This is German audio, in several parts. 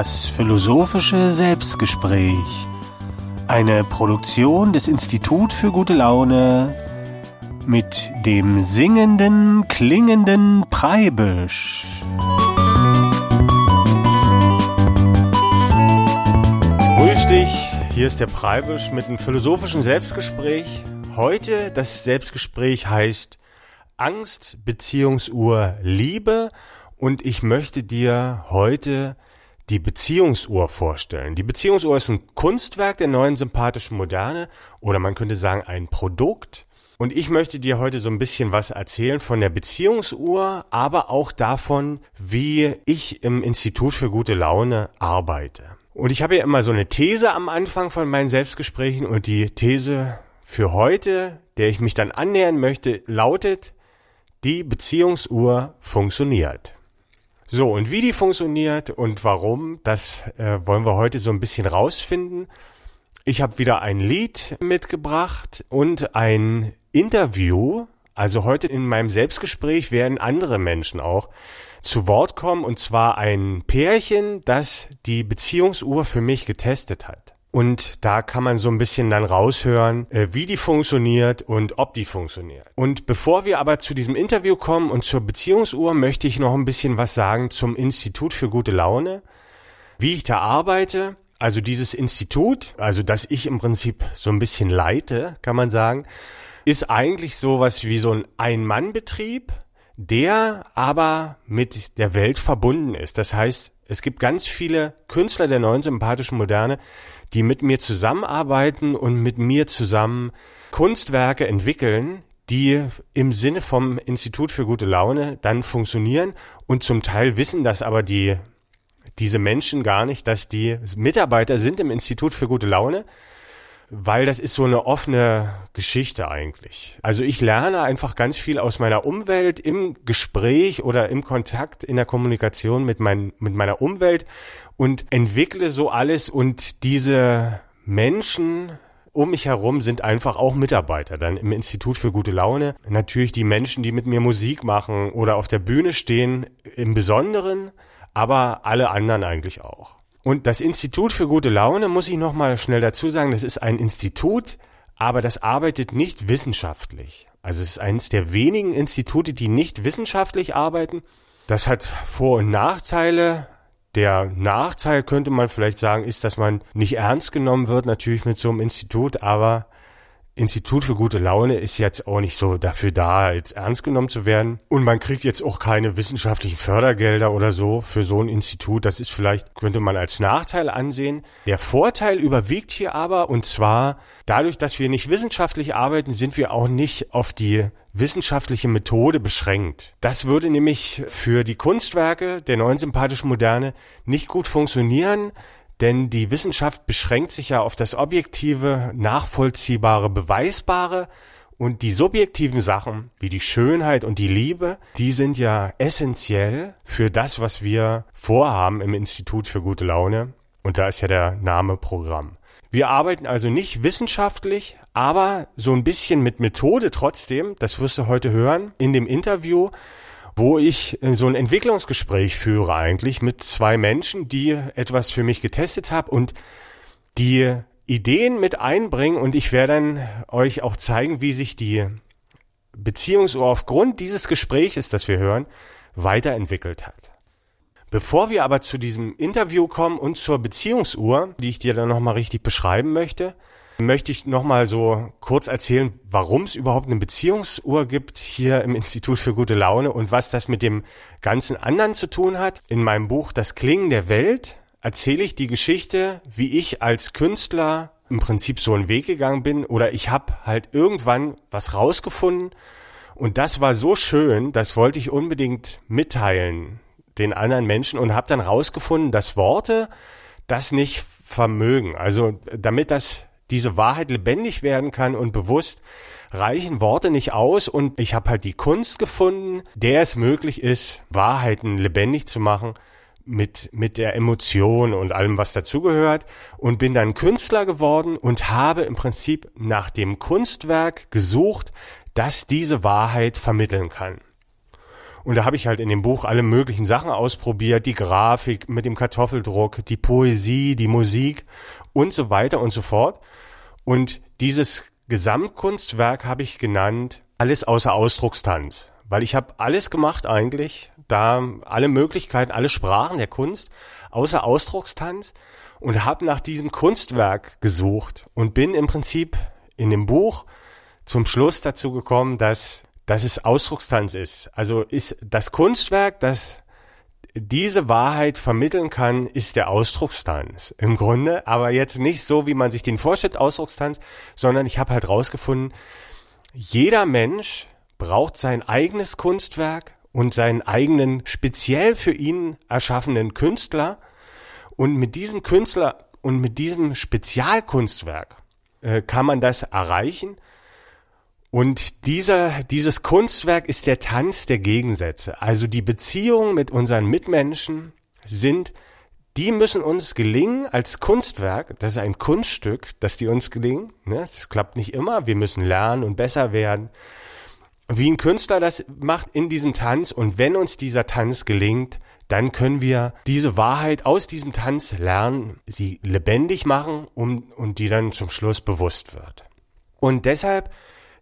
Das philosophische Selbstgespräch. Eine Produktion des Institut für gute Laune mit dem singenden, klingenden Preibisch. Grüß dich, hier ist der Preibisch mit einem philosophischen Selbstgespräch. Heute das Selbstgespräch heißt Angst, Beziehungsuhr, Liebe und ich möchte dir heute die Beziehungsuhr vorstellen. Die Beziehungsuhr ist ein Kunstwerk der neuen sympathischen Moderne oder man könnte sagen ein Produkt. Und ich möchte dir heute so ein bisschen was erzählen von der Beziehungsuhr, aber auch davon, wie ich im Institut für gute Laune arbeite. Und ich habe ja immer so eine These am Anfang von meinen Selbstgesprächen und die These für heute, der ich mich dann annähern möchte, lautet, die Beziehungsuhr funktioniert. So, und wie die funktioniert und warum, das äh, wollen wir heute so ein bisschen rausfinden. Ich habe wieder ein Lied mitgebracht und ein Interview. Also heute in meinem Selbstgespräch werden andere Menschen auch zu Wort kommen, und zwar ein Pärchen, das die Beziehungsuhr für mich getestet hat. Und da kann man so ein bisschen dann raushören, äh, wie die funktioniert und ob die funktioniert. Und bevor wir aber zu diesem Interview kommen und zur Beziehungsuhr, möchte ich noch ein bisschen was sagen zum Institut für gute Laune, wie ich da arbeite. Also dieses Institut, also das ich im Prinzip so ein bisschen leite, kann man sagen, ist eigentlich sowas wie so ein Ein-Mann-Betrieb, der aber mit der Welt verbunden ist. Das heißt, es gibt ganz viele Künstler der neuen sympathischen Moderne, die mit mir zusammenarbeiten und mit mir zusammen Kunstwerke entwickeln, die im Sinne vom Institut für gute Laune dann funktionieren. Und zum Teil wissen das aber die diese Menschen gar nicht, dass die Mitarbeiter sind im Institut für gute Laune, weil das ist so eine offene Geschichte eigentlich. Also ich lerne einfach ganz viel aus meiner Umwelt im Gespräch oder im Kontakt in der Kommunikation mit, mein, mit meiner Umwelt und entwickle so alles und diese Menschen um mich herum sind einfach auch Mitarbeiter dann im Institut für gute Laune. Natürlich die Menschen, die mit mir Musik machen oder auf der Bühne stehen im Besonderen, aber alle anderen eigentlich auch. Und das Institut für gute Laune, muss ich nochmal schnell dazu sagen, das ist ein Institut, aber das arbeitet nicht wissenschaftlich. Also es ist eines der wenigen Institute, die nicht wissenschaftlich arbeiten. Das hat Vor- und Nachteile. Der Nachteil könnte man vielleicht sagen, ist, dass man nicht ernst genommen wird, natürlich mit so einem Institut, aber Institut für gute Laune ist jetzt auch nicht so dafür da, jetzt ernst genommen zu werden. Und man kriegt jetzt auch keine wissenschaftlichen Fördergelder oder so für so ein Institut. Das ist vielleicht, könnte man als Nachteil ansehen. Der Vorteil überwiegt hier aber, und zwar dadurch, dass wir nicht wissenschaftlich arbeiten, sind wir auch nicht auf die wissenschaftliche Methode beschränkt. Das würde nämlich für die Kunstwerke der neuen sympathischen Moderne nicht gut funktionieren, denn die Wissenschaft beschränkt sich ja auf das objektive, nachvollziehbare, beweisbare und die subjektiven Sachen, wie die Schönheit und die Liebe, die sind ja essentiell für das, was wir vorhaben im Institut für gute Laune. Und da ist ja der Name Programm. Wir arbeiten also nicht wissenschaftlich, aber so ein bisschen mit Methode trotzdem, das wirst du heute hören in dem Interview, wo ich äh, so ein Entwicklungsgespräch führe eigentlich mit zwei Menschen, die etwas für mich getestet haben und die Ideen mit einbringen und ich werde dann euch auch zeigen, wie sich die Beziehungsuhr aufgrund dieses Gespräches, das wir hören, weiterentwickelt hat. Bevor wir aber zu diesem Interview kommen und zur Beziehungsuhr, die ich dir dann nochmal richtig beschreiben möchte, möchte ich nochmal so kurz erzählen, warum es überhaupt eine Beziehungsuhr gibt hier im Institut für gute Laune und was das mit dem ganzen anderen zu tun hat. In meinem Buch Das Klingen der Welt erzähle ich die Geschichte, wie ich als Künstler im Prinzip so einen Weg gegangen bin oder ich habe halt irgendwann was rausgefunden und das war so schön, das wollte ich unbedingt mitteilen den anderen Menschen und habe dann rausgefunden, dass Worte das nicht vermögen. Also damit das diese Wahrheit lebendig werden kann und bewusst, reichen Worte nicht aus. Und ich habe halt die Kunst gefunden, der es möglich ist, Wahrheiten lebendig zu machen mit, mit der Emotion und allem, was dazugehört. Und bin dann Künstler geworden und habe im Prinzip nach dem Kunstwerk gesucht, das diese Wahrheit vermitteln kann. Und da habe ich halt in dem Buch alle möglichen Sachen ausprobiert, die Grafik mit dem Kartoffeldruck, die Poesie, die Musik und so weiter und so fort. Und dieses Gesamtkunstwerk habe ich genannt, alles außer Ausdruckstanz. Weil ich habe alles gemacht eigentlich, da alle Möglichkeiten, alle Sprachen der Kunst, außer Ausdruckstanz und habe nach diesem Kunstwerk gesucht und bin im Prinzip in dem Buch zum Schluss dazu gekommen, dass, dass es Ausdruckstanz ist. Also ist das Kunstwerk, das diese Wahrheit vermitteln kann, ist der Ausdruckstanz im Grunde, aber jetzt nicht so, wie man sich den vorstellt, Ausdruckstanz, sondern ich habe halt rausgefunden, jeder Mensch braucht sein eigenes Kunstwerk und seinen eigenen speziell für ihn erschaffenen Künstler und mit diesem Künstler und mit diesem Spezialkunstwerk äh, kann man das erreichen. Und dieser, dieses Kunstwerk ist der Tanz der Gegensätze. Also die Beziehungen mit unseren Mitmenschen sind, die müssen uns gelingen als Kunstwerk. Das ist ein Kunststück, dass die uns gelingen. Ne? Das klappt nicht immer. Wir müssen lernen und besser werden. Wie ein Künstler das macht in diesem Tanz. Und wenn uns dieser Tanz gelingt, dann können wir diese Wahrheit aus diesem Tanz lernen, sie lebendig machen um, und die dann zum Schluss bewusst wird. Und deshalb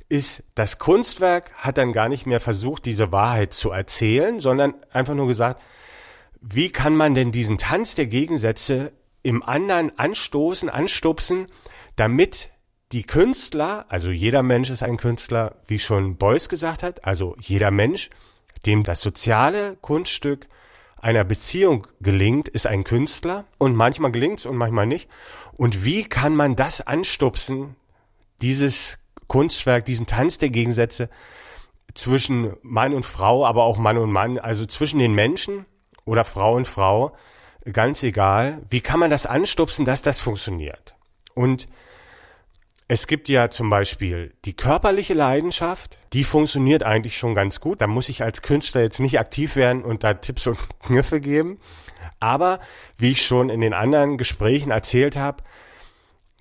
ist das Kunstwerk hat dann gar nicht mehr versucht, diese Wahrheit zu erzählen, sondern einfach nur gesagt, wie kann man denn diesen Tanz der Gegensätze im anderen anstoßen, anstupsen, damit die Künstler, also jeder Mensch ist ein Künstler, wie schon Beuys gesagt hat, also jeder Mensch, dem das soziale Kunststück einer Beziehung gelingt, ist ein Künstler und manchmal gelingt es und manchmal nicht. Und wie kann man das anstupsen, dieses Kunstwerk, diesen Tanz der Gegensätze zwischen Mann und Frau, aber auch Mann und Mann, also zwischen den Menschen oder Frau und Frau, ganz egal. Wie kann man das anstupsen, dass das funktioniert? Und es gibt ja zum Beispiel die körperliche Leidenschaft, die funktioniert eigentlich schon ganz gut. Da muss ich als Künstler jetzt nicht aktiv werden und da Tipps und Kniffe geben. Aber wie ich schon in den anderen Gesprächen erzählt habe,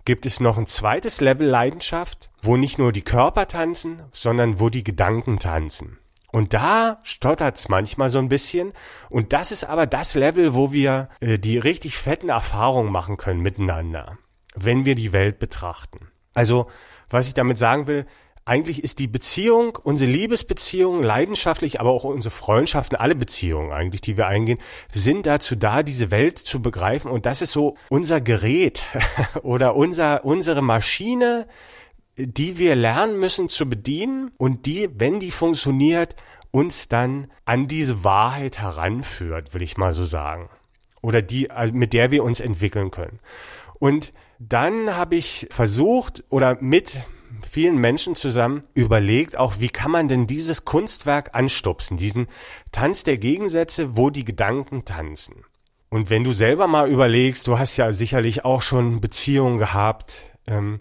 gibt es noch ein zweites Level Leidenschaft, wo nicht nur die Körper tanzen, sondern wo die Gedanken tanzen. Und da stottert's manchmal so ein bisschen. Und das ist aber das Level, wo wir äh, die richtig fetten Erfahrungen machen können miteinander, wenn wir die Welt betrachten. Also, was ich damit sagen will, eigentlich ist die Beziehung, unsere Liebesbeziehung, leidenschaftlich, aber auch unsere Freundschaften, alle Beziehungen eigentlich, die wir eingehen, sind dazu da, diese Welt zu begreifen. Und das ist so unser Gerät oder unser, unsere Maschine, die wir lernen müssen zu bedienen und die, wenn die funktioniert, uns dann an diese Wahrheit heranführt, will ich mal so sagen. Oder die, mit der wir uns entwickeln können. Und dann habe ich versucht oder mit vielen Menschen zusammen überlegt, auch wie kann man denn dieses Kunstwerk anstupsen, diesen Tanz der Gegensätze, wo die Gedanken tanzen. Und wenn du selber mal überlegst, du hast ja sicherlich auch schon Beziehungen gehabt, ähm,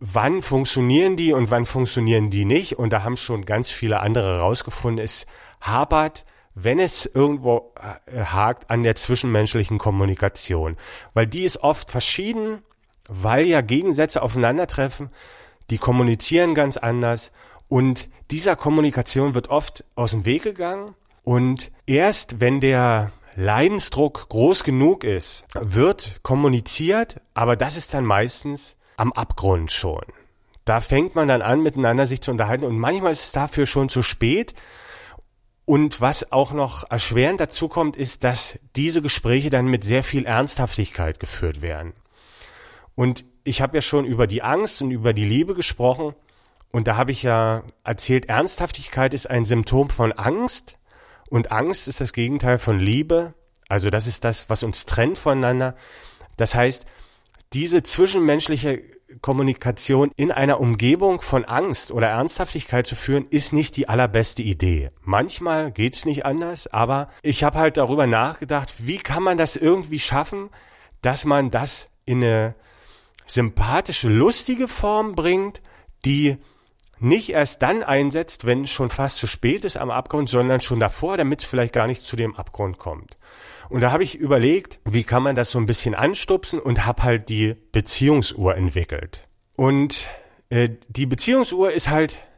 wann funktionieren die und wann funktionieren die nicht? Und da haben schon ganz viele andere rausgefunden, es hapert wenn es irgendwo äh, hakt an der zwischenmenschlichen Kommunikation. Weil die ist oft verschieden, weil ja Gegensätze aufeinandertreffen, die kommunizieren ganz anders und dieser Kommunikation wird oft aus dem Weg gegangen und erst wenn der Leidensdruck groß genug ist, wird kommuniziert, aber das ist dann meistens am Abgrund schon. Da fängt man dann an, miteinander sich zu unterhalten und manchmal ist es dafür schon zu spät und was auch noch erschwerend dazu kommt, ist, dass diese Gespräche dann mit sehr viel Ernsthaftigkeit geführt werden. Und ich habe ja schon über die Angst und über die Liebe gesprochen. Und da habe ich ja erzählt, Ernsthaftigkeit ist ein Symptom von Angst. Und Angst ist das Gegenteil von Liebe. Also das ist das, was uns trennt voneinander. Das heißt, diese zwischenmenschliche Kommunikation in einer Umgebung von Angst oder Ernsthaftigkeit zu führen, ist nicht die allerbeste Idee. Manchmal geht's nicht anders, aber ich habe halt darüber nachgedacht, wie kann man das irgendwie schaffen, dass man das in eine sympathische, lustige Form bringt, die nicht erst dann einsetzt, wenn schon fast zu spät ist am Abgrund, sondern schon davor, damit es vielleicht gar nicht zu dem Abgrund kommt. Und da habe ich überlegt, wie kann man das so ein bisschen anstupsen und habe halt die Beziehungsuhr entwickelt. Und äh, die Beziehungsuhr ist halt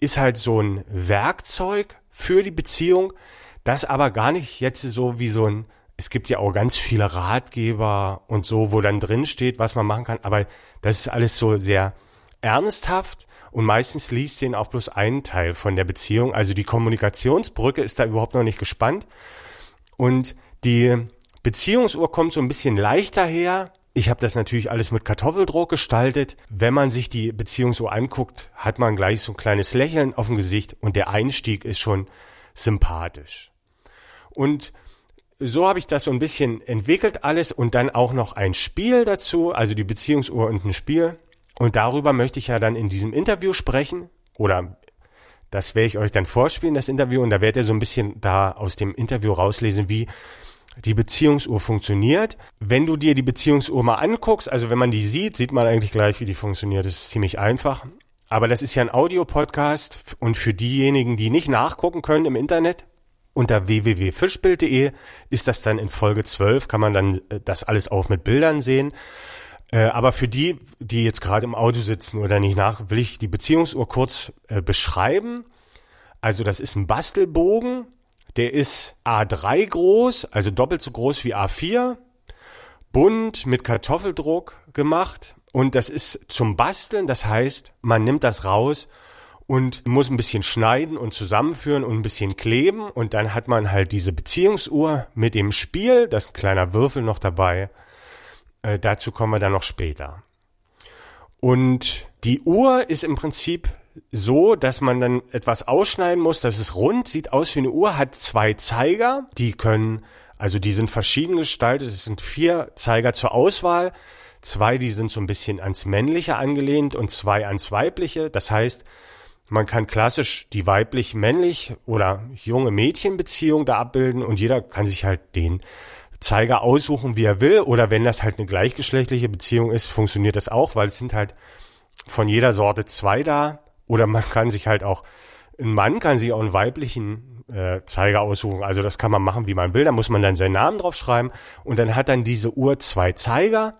ist halt so ein Werkzeug für die Beziehung, das aber gar nicht jetzt so wie so ein, es gibt ja auch ganz viele Ratgeber und so, wo dann drin steht, was man machen kann, aber das ist alles so sehr ernsthaft und meistens liest den auch bloß einen Teil von der Beziehung. Also die Kommunikationsbrücke ist da überhaupt noch nicht gespannt und die Beziehungsuhr kommt so ein bisschen leichter her. Ich habe das natürlich alles mit Kartoffeldruck gestaltet. Wenn man sich die Beziehungsuhr anguckt, hat man gleich so ein kleines Lächeln auf dem Gesicht und der Einstieg ist schon sympathisch. Und so habe ich das so ein bisschen entwickelt alles und dann auch noch ein Spiel dazu, also die Beziehungsuhr und ein Spiel. Und darüber möchte ich ja dann in diesem Interview sprechen oder das werde ich euch dann vorspielen, das Interview, und da werdet ihr so ein bisschen da aus dem Interview rauslesen, wie die Beziehungsuhr funktioniert. Wenn du dir die Beziehungsuhr mal anguckst, also wenn man die sieht, sieht man eigentlich gleich, wie die funktioniert. Das ist ziemlich einfach. Aber das ist ja ein Audiopodcast und für diejenigen, die nicht nachgucken können im Internet, unter www.fischbild.de ist das dann in Folge 12, kann man dann äh, das alles auch mit Bildern sehen. Äh, aber für die, die jetzt gerade im Auto sitzen oder nicht nach, will ich die Beziehungsuhr kurz äh, beschreiben. Also das ist ein Bastelbogen, der ist A3 groß, also doppelt so groß wie A4, bunt mit Kartoffeldruck gemacht und das ist zum Basteln, das heißt, man nimmt das raus und muss ein bisschen schneiden und zusammenführen und ein bisschen kleben und dann hat man halt diese Beziehungsuhr mit dem Spiel, da ist ein kleiner Würfel noch dabei. Äh, dazu kommen wir dann noch später. Und die Uhr ist im Prinzip so, dass man dann etwas ausschneiden muss. Das ist rund, sieht aus wie eine Uhr, hat zwei Zeiger. Die können, also die sind verschieden gestaltet. Es sind vier Zeiger zur Auswahl. Zwei, die sind so ein bisschen ans Männliche angelehnt und zwei ans Weibliche. Das heißt, man kann klassisch die weiblich-männlich oder junge Mädchenbeziehung da abbilden und jeder kann sich halt den Zeiger aussuchen, wie er will. Oder wenn das halt eine gleichgeschlechtliche Beziehung ist, funktioniert das auch, weil es sind halt von jeder Sorte zwei da. Oder man kann sich halt auch, ein Mann kann sich auch einen weiblichen äh, Zeiger aussuchen. Also das kann man machen, wie man will. Da muss man dann seinen Namen draufschreiben. Und dann hat dann diese Uhr zwei Zeiger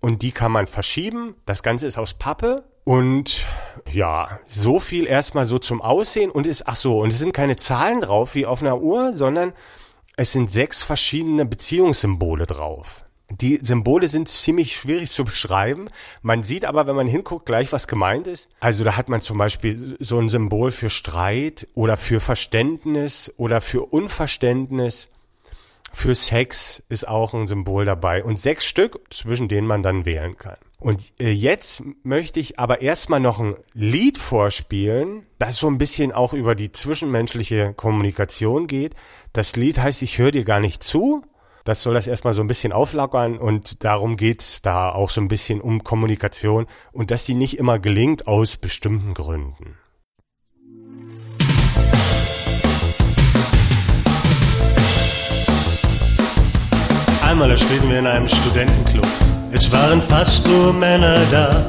und die kann man verschieben. Das Ganze ist aus Pappe und ja, so viel erstmal so zum Aussehen und ist, ach so, und es sind keine Zahlen drauf wie auf einer Uhr, sondern es sind sechs verschiedene Beziehungssymbole drauf. Die Symbole sind ziemlich schwierig zu beschreiben. Man sieht aber, wenn man hinguckt, gleich, was gemeint ist. Also da hat man zum Beispiel so ein Symbol für Streit oder für Verständnis oder für Unverständnis. Für Sex ist auch ein Symbol dabei und sechs Stück, zwischen denen man dann wählen kann. Und äh, jetzt möchte ich aber erstmal noch ein Lied vorspielen, das so ein bisschen auch über die zwischenmenschliche Kommunikation geht. Das Lied heißt Ich höre dir gar nicht zu. Das soll das erstmal so ein bisschen auflockern und darum geht's da auch so ein bisschen um Kommunikation und dass die nicht immer gelingt aus bestimmten Gründen. Einmal spielten wir in einem Studentenclub. Es waren fast nur Männer da,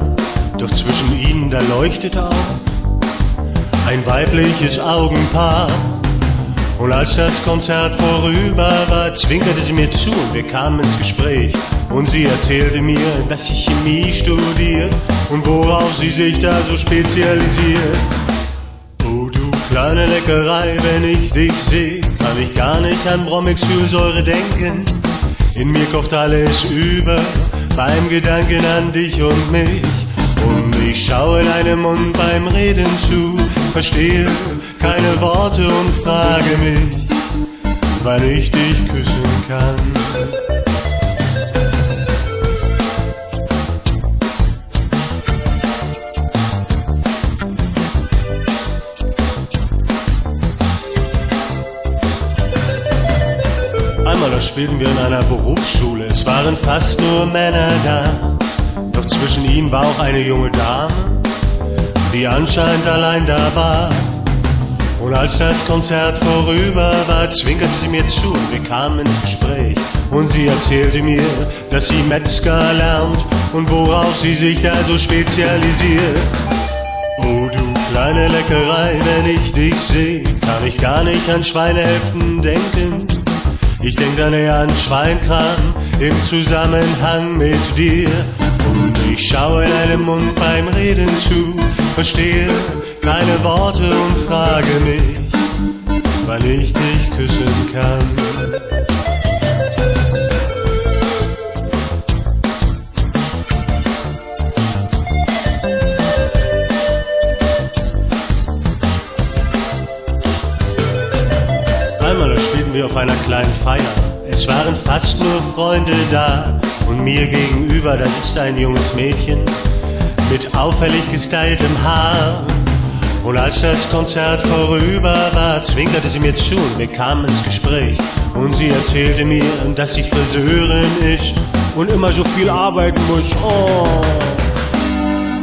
doch zwischen ihnen da leuchtete auch ein weibliches Augenpaar. Und als das Konzert vorüber war, zwinkerte sie mir zu und wir kamen ins Gespräch. Und sie erzählte mir, dass sie Chemie studiert und worauf sie sich da so spezialisiert. Oh du kleine Leckerei, wenn ich dich sehe, kann ich gar nicht an Bromexylsäure denken. In mir kocht alles über beim Gedanken an dich und mich. Und ich schaue deinem Mund beim Reden zu, verstehe keine Worte und frage mich, wann ich dich küssen kann. Da spielten wir in einer Berufsschule. Es waren fast nur Männer da. Doch zwischen ihnen war auch eine junge Dame, die anscheinend allein da war. Und als das Konzert vorüber war, zwinkerte sie mir zu und wir kamen ins Gespräch. Und sie erzählte mir, dass sie Metzger lernt und worauf sie sich da so spezialisiert. Oh du kleine Leckerei, wenn ich dich sehe, kann ich gar nicht an Schweinehälften denken. Ich denk dann eher an Schweinkram im Zusammenhang mit dir. Und ich schaue deinem Mund beim Reden zu, verstehe keine Worte und frage mich, wann ich dich küssen kann. Einer kleinen Feier. Es waren fast nur Freunde da. Und mir gegenüber, das ist ein junges Mädchen mit auffällig gestyltem Haar. Und als das Konzert vorüber war, zwinkerte sie mir zu und wir kamen ins Gespräch. Und sie erzählte mir, dass sie Friseurin ist und immer so viel arbeiten muss. Oh, oh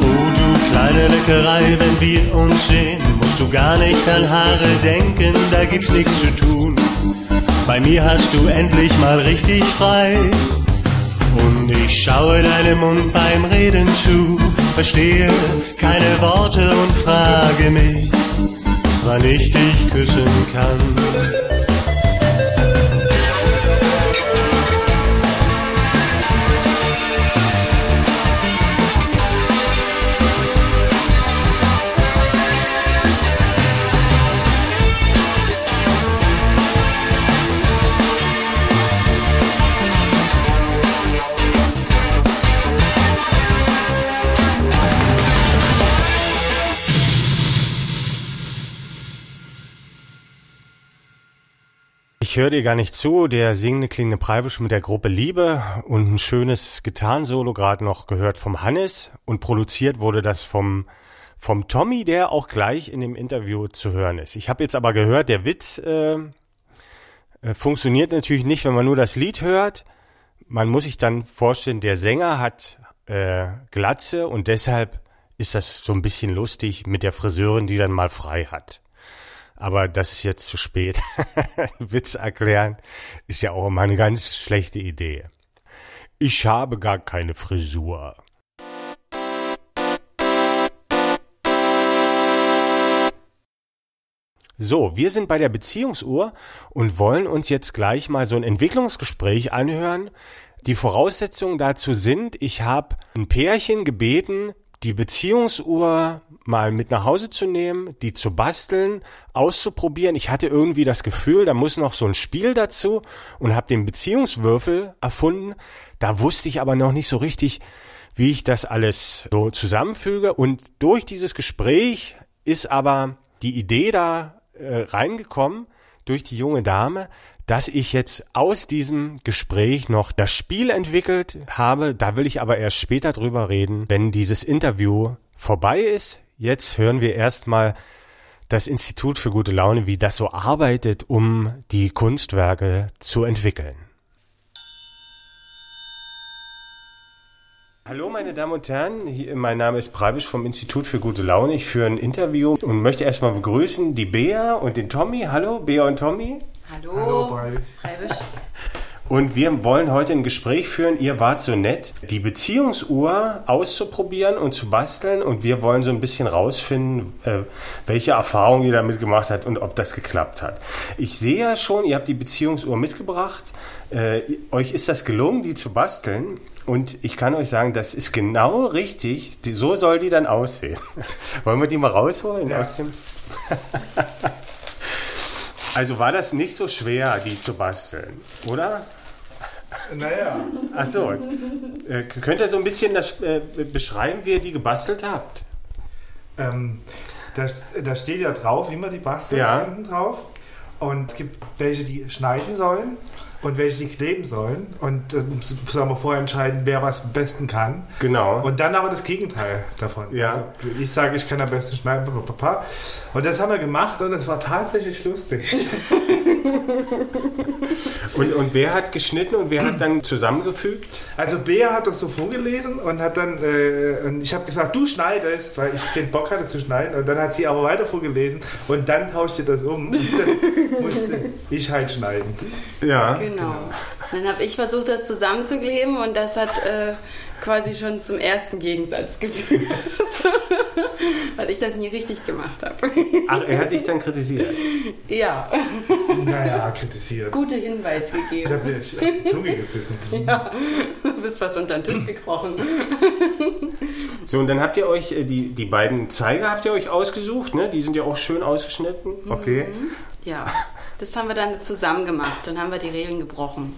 du kleine Leckerei, wenn wir uns sehen, musst du gar nicht an Haare denken, da gibt's nichts zu tun. Bei mir hast du endlich mal richtig frei. Und ich schaue deinem Mund beim Reden zu, verstehe keine Worte und frage mich, wann ich dich küssen kann. Ich höre dir gar nicht zu, der singende klingende Preibisch mit der Gruppe Liebe und ein schönes Gitarrensolo gerade noch gehört vom Hannes und produziert wurde das vom vom Tommy, der auch gleich in dem Interview zu hören ist. Ich habe jetzt aber gehört, der Witz äh, äh, funktioniert natürlich nicht, wenn man nur das Lied hört. Man muss sich dann vorstellen, der Sänger hat äh, Glatze und deshalb ist das so ein bisschen lustig mit der Friseurin, die dann mal frei hat. Aber das ist jetzt zu spät. Witz erklären ist ja auch immer eine ganz schlechte Idee. Ich habe gar keine Frisur. So, wir sind bei der Beziehungsuhr und wollen uns jetzt gleich mal so ein Entwicklungsgespräch anhören. Die Voraussetzungen dazu sind, ich habe ein Pärchen gebeten, die Beziehungsuhr mal mit nach Hause zu nehmen, die zu basteln, auszuprobieren. Ich hatte irgendwie das Gefühl, da muss noch so ein Spiel dazu und habe den Beziehungswürfel erfunden. Da wusste ich aber noch nicht so richtig, wie ich das alles so zusammenfüge. Und durch dieses Gespräch ist aber die Idee da äh, reingekommen durch die junge Dame, dass ich jetzt aus diesem Gespräch noch das Spiel entwickelt habe. Da will ich aber erst später drüber reden, wenn dieses Interview vorbei ist. Jetzt hören wir erstmal das Institut für gute Laune, wie das so arbeitet, um die Kunstwerke zu entwickeln. Hallo meine Damen und Herren, Hier, mein Name ist Preibisch vom Institut für gute Laune. Ich führe ein Interview und möchte erstmal begrüßen die Bea und den Tommy. Hallo, Bea und Tommy. Hallo, Hallo, Preibisch. Preibisch. Und wir wollen heute ein Gespräch führen. Ihr wart so nett, die Beziehungsuhr auszuprobieren und zu basteln. Und wir wollen so ein bisschen rausfinden, äh, welche Erfahrungen ihr damit gemacht habt und ob das geklappt hat. Ich sehe ja schon, ihr habt die Beziehungsuhr mitgebracht. Äh, euch ist das gelungen, die zu basteln. Und ich kann euch sagen, das ist genau richtig. Die, so soll die dann aussehen. Wollen wir die mal rausholen Ja. aus dem... Also war das nicht so schwer, die zu basteln, oder? Naja, Ach so. Äh, könnt ihr so ein bisschen das äh, beschreiben, wie ihr die gebastelt habt? ähm, da, da steht ja drauf, wie man die bastelt Ja. hinten drauf. Und es gibt welche, die schneiden sollen und welche, die kleben sollen. Und äh, sollen wir vorher entscheiden, wer was am besten kann. Genau. Und dann aber das Gegenteil davon. Ja. Also ich sage, ich kann am besten schneiden. Papa. Und das haben wir gemacht und es war tatsächlich lustig. und, und wer hat geschnitten und wer hat dann zusammengefügt? Also Bea hat das so vorgelesen und hat dann, äh, und ich habe gesagt, du schneidest, weil ich keinen Bock hatte zu schneiden. Und dann hat sie aber weiter vorgelesen und dann tauschte das um. Und dann musste ich halt schneiden. Ja. Genau. Dann habe ich versucht, das zusammenzukleben und das hat äh, quasi schon zum ersten Gegensatz geführt. Weil ich das nie richtig gemacht habe. Ach, er hat dich dann kritisiert. ja, Naja, kritisiert. gute Hinweis Ich gegeben. habe mir auf die Zunge gebissen. Ja, du bist was unter den Tisch gekrochen. So, und dann habt ihr euch, äh, die, die beiden Zeiger habt ihr euch ausgesucht, ne? Die sind ja auch schön ausgeschnitten. Okay. Ja, Das haben wir dann zusammen gemacht. Dann haben wir die Regeln gebrochen.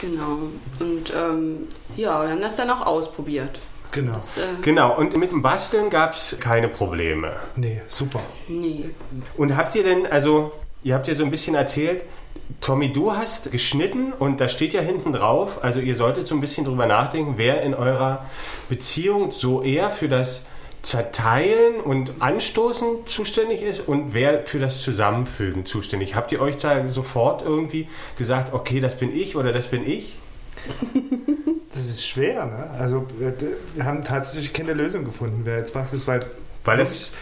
Genau. Und ähm, ja, wir haben das dann auch ausprobiert. Genau. Das, äh, Genau, und mit dem Basteln gab es keine Probleme. Nee, super. nee. Und habt ihr denn, also, ihr habt ja so ein bisschen erzählt, Tommy, du hast geschnitten und da steht ja hinten drauf, also ihr solltet so ein bisschen drüber nachdenken, wer in eurer Beziehung so eher für das Zerteilen und Anstoßen zuständig ist und wer für das Zusammenfügen zuständig. Habt ihr euch da sofort irgendwie gesagt, okay, das bin ich oder das bin ich? Das ist schwer, ne? Also wir haben tatsächlich keine Lösung gefunden, wer jetzt was ist, weil, Weil ich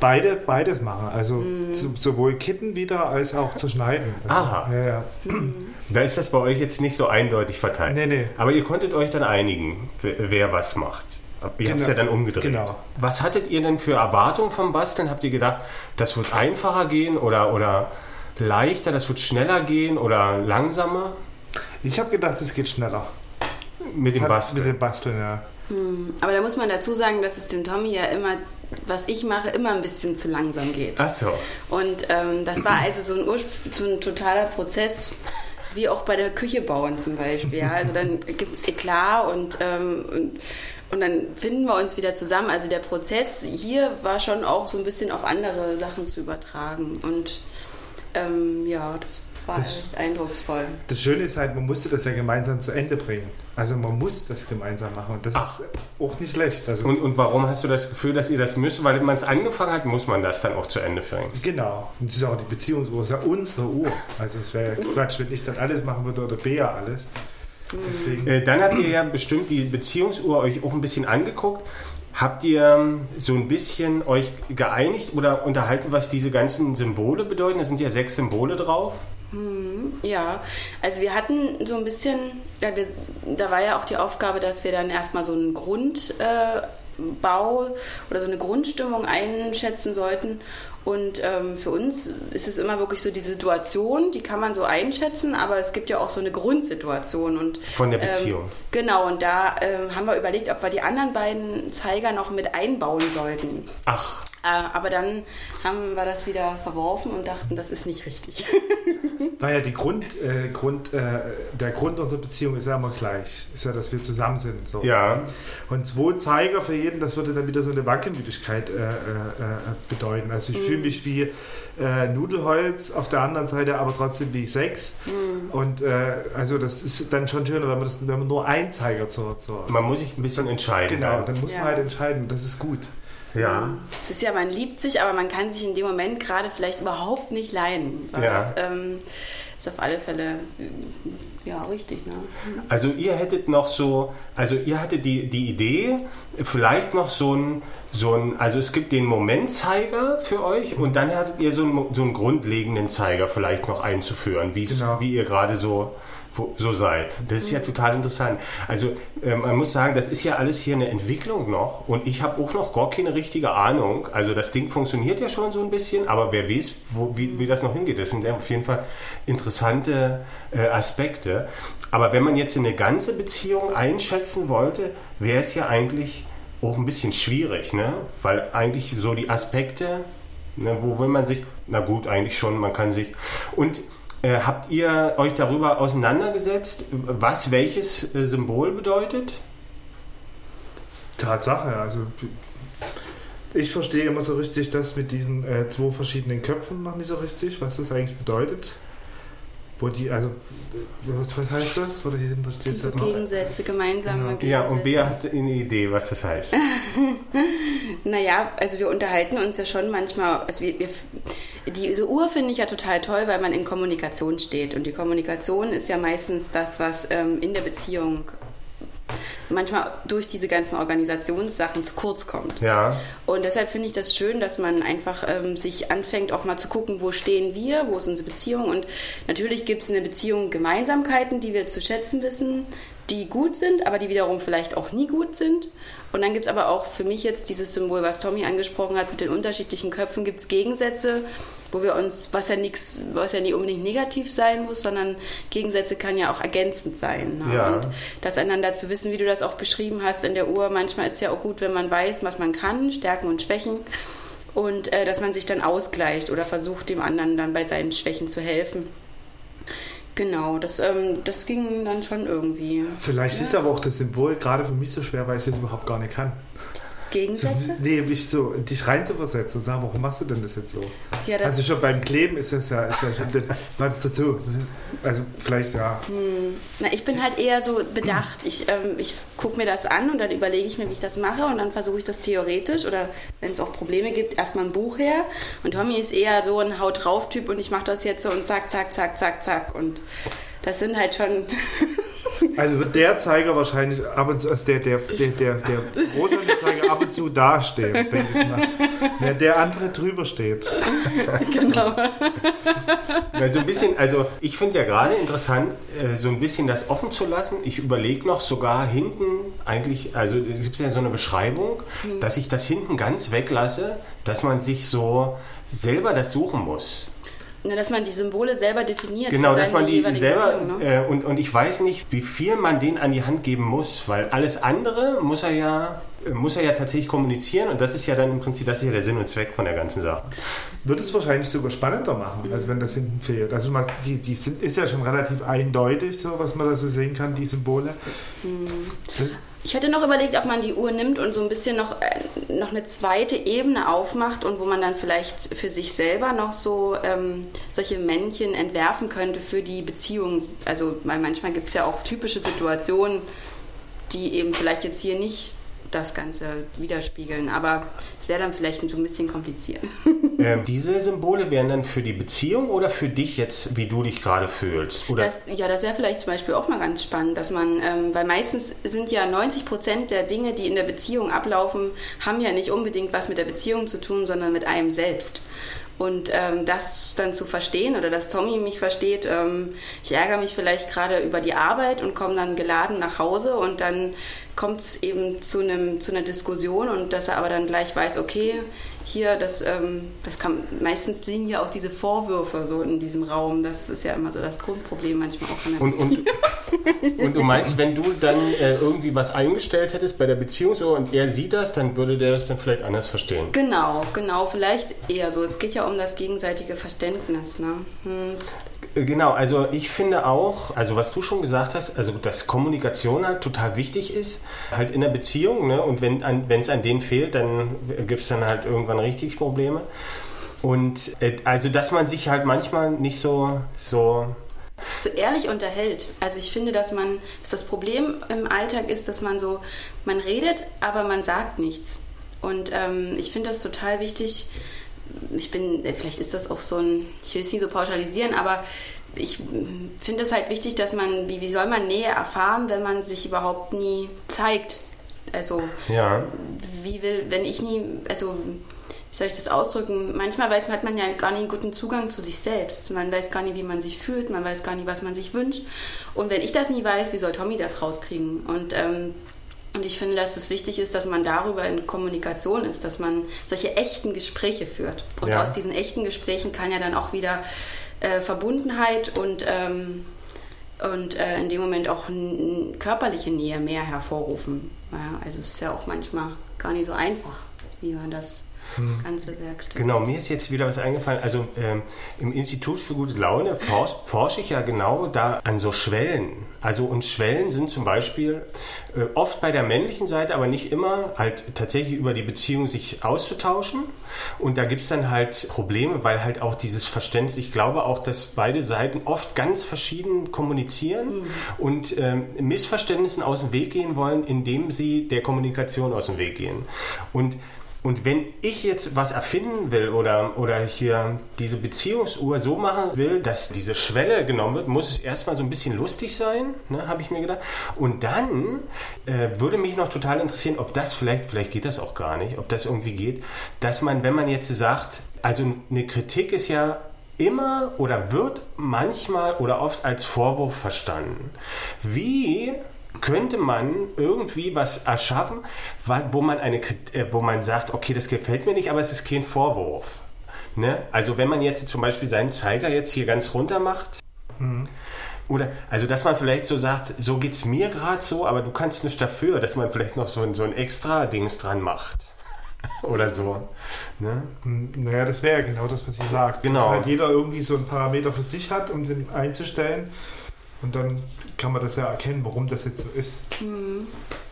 beide beides machen. Also so, sowohl kitten wieder als auch zu schneiden. Also, Aha. Ja, ja. Da ist das bei euch jetzt nicht so eindeutig verteilt. Nee, nee. Aber ihr konntet euch dann einigen, wer was macht. Ihr habt es ja Genau. dann umgedreht. Genau. Was hattet ihr denn für Erwartungen vom Basteln? Habt ihr gedacht, das wird einfacher gehen oder, oder leichter, das wird schneller gehen oder langsamer Ich habe gedacht, es geht schneller. mit dem Hat- Basteln? Mit dem Basteln, ja. Aber da muss man dazu sagen, dass es dem Tommy ja immer, was ich mache, immer ein bisschen zu langsam geht. Ach so. Und ähm, das war also so ein, so ein totaler Prozess, wie auch bei der Küche bauen zum Beispiel. Ja? Also dann gibt es Eklat und, ähm, und, und dann finden wir uns wieder zusammen. Also der Prozess hier war schon auch so ein bisschen auf andere Sachen zu übertragen. Und ähm, ja, das war Das- echt eindrucksvoll. Das Schöne ist halt, man musste das ja gemeinsam zu Ende bringen. Also man muss das gemeinsam machen und das Ach. ist auch nicht schlecht. Also Und, und warum hast du das Gefühl, dass ihr das müsst? Weil man es angefangen hat, muss man das dann auch zu Ende führen. Genau. Und das ist auch die Beziehungsuhr, das ist ja unsere Uhr. Also es wäre ja Quatsch, wenn ich dann alles machen würde oder Bea alles. Deswegen, Äh, dann habt ihr ja bestimmt die Beziehungsuhr euch auch ein bisschen angeguckt. Habt ihr ähm, so ein bisschen euch geeinigt oder unterhalten, was diese ganzen Symbole bedeuten? Da sind ja sechs Symbole drauf. Ja, also wir hatten so ein bisschen, ja, wir, da war ja auch die Aufgabe, dass wir dann erstmal so einen Grundbau äh, oder so eine Grundstimmung einschätzen sollten. Und ähm, für uns ist es immer wirklich so die Situation, die kann man so einschätzen, aber es gibt ja auch so eine Grundsituation. Und, Von der Beziehung. Ähm, genau, und da ähm, haben wir überlegt, ob wir die anderen beiden Zeiger noch mit einbauen sollten. Ach, aber dann haben wir das wieder verworfen und dachten, das ist nicht richtig. naja, die Grund, äh, Grund, äh, der Grund unserer Beziehung ist ja immer gleich. Ist ja, dass wir zusammen sind. So. ja. Und zwei Zeiger für jeden, das würde dann wieder so eine Wankelmüdigkeit äh, äh, äh, bedeuten. Also ich fühle mich wie äh, Nudelholz, auf der anderen Seite aber trotzdem wie sechs. Und äh, also das ist dann schon schöner, wenn man, das, wenn man nur einen Zeiger zur... zur Man muss sich ein bisschen entscheiden. genau, dann. dann muss Ja. man halt entscheiden. Das ist gut. Ja. Es ist ja, man liebt sich, aber man kann sich in dem Moment gerade vielleicht überhaupt nicht leiden. Weil Ja. das ähm, ist auf alle Fälle ja richtig. Ne? Also ihr hättet noch so, also ihr hattet die, die Idee, vielleicht noch so ein, so ein, also es gibt den Momentzeiger für euch und dann hattet ihr so einen, so einen grundlegenden Zeiger vielleicht noch einzuführen, Genau. wie ihr gerade so, so seid. Das ist ja total interessant. Also äh, man muss sagen, das ist ja alles hier eine Entwicklung noch und ich habe auch noch gar keine richtige Ahnung. Also das Ding funktioniert ja schon so ein bisschen, aber wer weiß, wo, wie, wie das noch hingeht. Das sind ja auf jeden Fall interessante äh, Aspekte. Aber wenn man jetzt eine ganze Beziehung einschätzen wollte, wäre es ja eigentlich auch ein bisschen schwierig, ne? Weil eigentlich so die Aspekte, ne, wo will man sich, na gut, eigentlich schon, man kann sich. Und äh, habt ihr euch darüber auseinandergesetzt, was welches äh, Symbol bedeutet? Tatsache, also ich verstehe immer so richtig das mit diesen äh, zwei verschiedenen Köpfen noch nicht so richtig, was das eigentlich bedeutet. Wo die, also, was, was heißt das? Oder hier hinter steht So. Gegensätze, gemeinsame Genau. Gegensätze. Ja, und Bea hat eine Idee, was das heißt. Naja, also wir unterhalten uns ja schon manchmal, also wir, wir, diese Uhr finde ich ja total toll, weil man in Kommunikation steht. Und die Kommunikation ist ja meistens das, was ähm, in der Beziehung manchmal durch diese ganzen Organisationssachen zu kurz kommt. Ja. Und deshalb finde ich das schön, dass man einfach ähm, sich anfängt, auch mal zu gucken, wo stehen wir, wo ist unsere Beziehung. Und natürlich gibt es in der Beziehung Gemeinsamkeiten, die wir zu schätzen wissen, die gut sind, aber die wiederum vielleicht auch nie gut sind. Und dann gibt es aber auch für mich jetzt dieses Symbol, was Tommy angesprochen hat, mit den unterschiedlichen Köpfen, gibt es Gegensätze, wo wir uns, was ja nichts, was ja nie unbedingt negativ sein muss, sondern Gegensätze kann ja auch ergänzend sein. Ne? Ja. Und das einander zu wissen, wie du das auch beschrieben hast in der Uhr, manchmal ist ja auch gut, wenn man weiß, was man kann, Stärken und Schwächen. und äh, dass man sich dann ausgleicht oder versucht, dem anderen dann bei seinen Schwächen zu helfen. Genau, das, ähm, das ging dann schon irgendwie. Vielleicht Ja. ist aber auch das Symbol gerade für mich so schwer, weil ich das überhaupt gar nicht kann. So, Gegensätze? nee, mich so, dich reinzuversetzen und sagen, warum machst du denn das jetzt so? Ja, das, Also schon beim Kleben ist das ja, ist ja schon, was dazu? Also vielleicht ja. na, ich bin halt eher so bedacht. Ich, ähm, ich gucke mir das an und dann überlege ich mir, wie ich das mache und dann versuche ich das theoretisch oder wenn es auch Probleme gibt, erstmal ein Buch her. Und Tommy ist eher so ein Haut drauf Typ und ich mache das jetzt so und zack, zack, zack, zack, zack. Und das sind halt schon. Also wird der Zeiger wahrscheinlich ab und zu, also der, der, der, der, der rosane Zeiger ab und zu dastehen, denke ich mal. Während der andere drüber steht. genau. Ja, so ein bisschen, also ich finde ja gerade interessant, äh, so ein bisschen das offen zu lassen. Ich überlege noch sogar hinten eigentlich, also es gibt ja so eine Beschreibung, dass ich das hinten ganz weglasse, dass man sich so selber das suchen muss. Na, dass man die Symbole selber definiert. Genau, dass man die selber, Beziehung, ne? äh, und, und ich weiß nicht, wie viel man denen an die Hand geben muss, weil alles andere muss er ja, muss er ja tatsächlich kommunizieren und das ist ja dann im Prinzip, das ist ja der Sinn und Zweck von der ganzen Sache. Würde es wahrscheinlich sogar spannender machen, als wenn das hinten fehlt. Also man, die, die sind, ist ja schon relativ eindeutig, so was man da so sehen kann, die Symbole. Das, Ich hätte noch überlegt, ob man die Uhr nimmt und so ein bisschen noch, äh, noch eine zweite Ebene aufmacht und wo man dann vielleicht für sich selber noch so ähm, solche Männchen entwerfen könnte für die Beziehung. Also, weil manchmal gibt es ja auch typische Situationen, die eben vielleicht jetzt hier nicht das Ganze widerspiegeln. Aber es wäre dann vielleicht so ein bisschen kompliziert. Ähm, diese Symbole wären dann für die Beziehung oder für dich jetzt, wie du dich gerade fühlst? Oder Das, ja, das wäre vielleicht zum Beispiel auch mal ganz spannend, dass man, ähm, weil meistens sind ja 90 Prozent der Dinge, die in der Beziehung ablaufen, haben ja nicht unbedingt was mit der Beziehung zu tun, sondern mit einem selbst. Und ähm, das dann zu verstehen oder dass Tommy mich versteht, ähm, ich ärgere mich vielleicht gerade über die Arbeit und komme dann geladen nach Hause und dann kommt es eben zu, einem, zu einer Diskussion und dass er aber dann gleich weiß, okay, hier, das, ähm, das kann, meistens liegen ja auch diese Vorwürfe so in diesem Raum. Das ist ja immer so das Grundproblem manchmal auch in der und, und, und du meinst, wenn du dann äh, irgendwie was eingestellt hättest bei der Beziehung so und er sieht das, dann würde der das dann vielleicht anders verstehen. Genau, genau, vielleicht eher so. Es geht ja um das gegenseitige Verständnis. Ne? Hm. Äh, Genau, also ich finde auch, also was du schon gesagt hast, also dass Kommunikation halt total wichtig ist, halt in der Beziehung, ne? Und wenn es an denen fehlt, dann gibt es dann halt irgendwann richtig Probleme. Und äh, also dass man sich halt manchmal nicht so, so So ehrlich unterhält. Also ich finde, dass man, dass das Problem im Alltag ist, dass man so, man redet, aber man sagt nichts. Und ähm, ich finde das total wichtig. Ich bin, vielleicht ist das auch so ein, ich will es nicht so pauschalisieren, aber ich finde es halt wichtig, dass man, wie, wie soll man Nähe erfahren, wenn man sich überhaupt nie zeigt? Also ja. wie will, wenn ich nie, also wie soll ich das ausdrücken? Manchmal weiß, hat man ja gar nicht einen guten Zugang zu sich selbst. Man weiß gar nicht, wie man sich fühlt, man weiß gar nicht, was man sich wünscht. Und wenn ich das nie weiß, wie soll Tommy das rauskriegen? Und, ähm, und ich finde, dass es wichtig ist, dass man darüber in Kommunikation ist, dass man solche echten Gespräche führt. Und Ja. aus diesen echten Gesprächen kann ja dann auch wieder äh, Verbundenheit und, ähm, und äh, in dem Moment auch körperliche Nähe mehr hervorrufen. Ja, also es ist ja auch manchmal gar nicht so einfach, wie man das Ganze werkstellt. Genau, mir ist jetzt wieder was eingefallen. Also ähm, im Institut für gute Laune forsch, forsche ich ja genau da an so Schwellen. Also und Schwellen sind zum Beispiel äh, oft bei der männlichen Seite, aber nicht immer, halt tatsächlich über die Beziehung sich auszutauschen. Und da gibt es dann halt Probleme, weil halt auch dieses Verständnis, ich glaube auch, dass beide Seiten oft ganz verschieden kommunizieren und ähm, Missverständnissen aus dem Weg gehen wollen, indem sie der Kommunikation aus dem Weg gehen. Und und wenn ich jetzt was erfinden will oder, oder hier diese Beziehungsuhr so machen will, dass diese Schwelle genommen wird, muss es erstmal so ein bisschen lustig sein, ne, habe ich mir gedacht. Und dann äh, würde mich noch total interessieren, ob das vielleicht, vielleicht geht das auch gar nicht, ob das irgendwie geht, dass man, wenn man jetzt sagt, also eine Kritik ist ja immer oder wird manchmal oder oft als Vorwurf verstanden. Wie könnte man irgendwie was erschaffen, wo man, eine, äh, wo man sagt, okay, das gefällt mir nicht, aber es ist kein Vorwurf. Ne? Also wenn man jetzt zum Beispiel seinen Zeiger jetzt hier ganz runter macht, oder also dass man vielleicht so sagt, so geht es mir gerade so, aber du kannst nicht dafür, dass man vielleicht noch so ein, so ein extra Dings dran macht. Oder so. Ne? Hm, Naja, das wäre ja genau das, was sie sagt. Genau. Dass halt jeder irgendwie so einen Parameter für sich hat, um den einzustellen. Und dann kann man das ja erkennen, warum das jetzt so ist.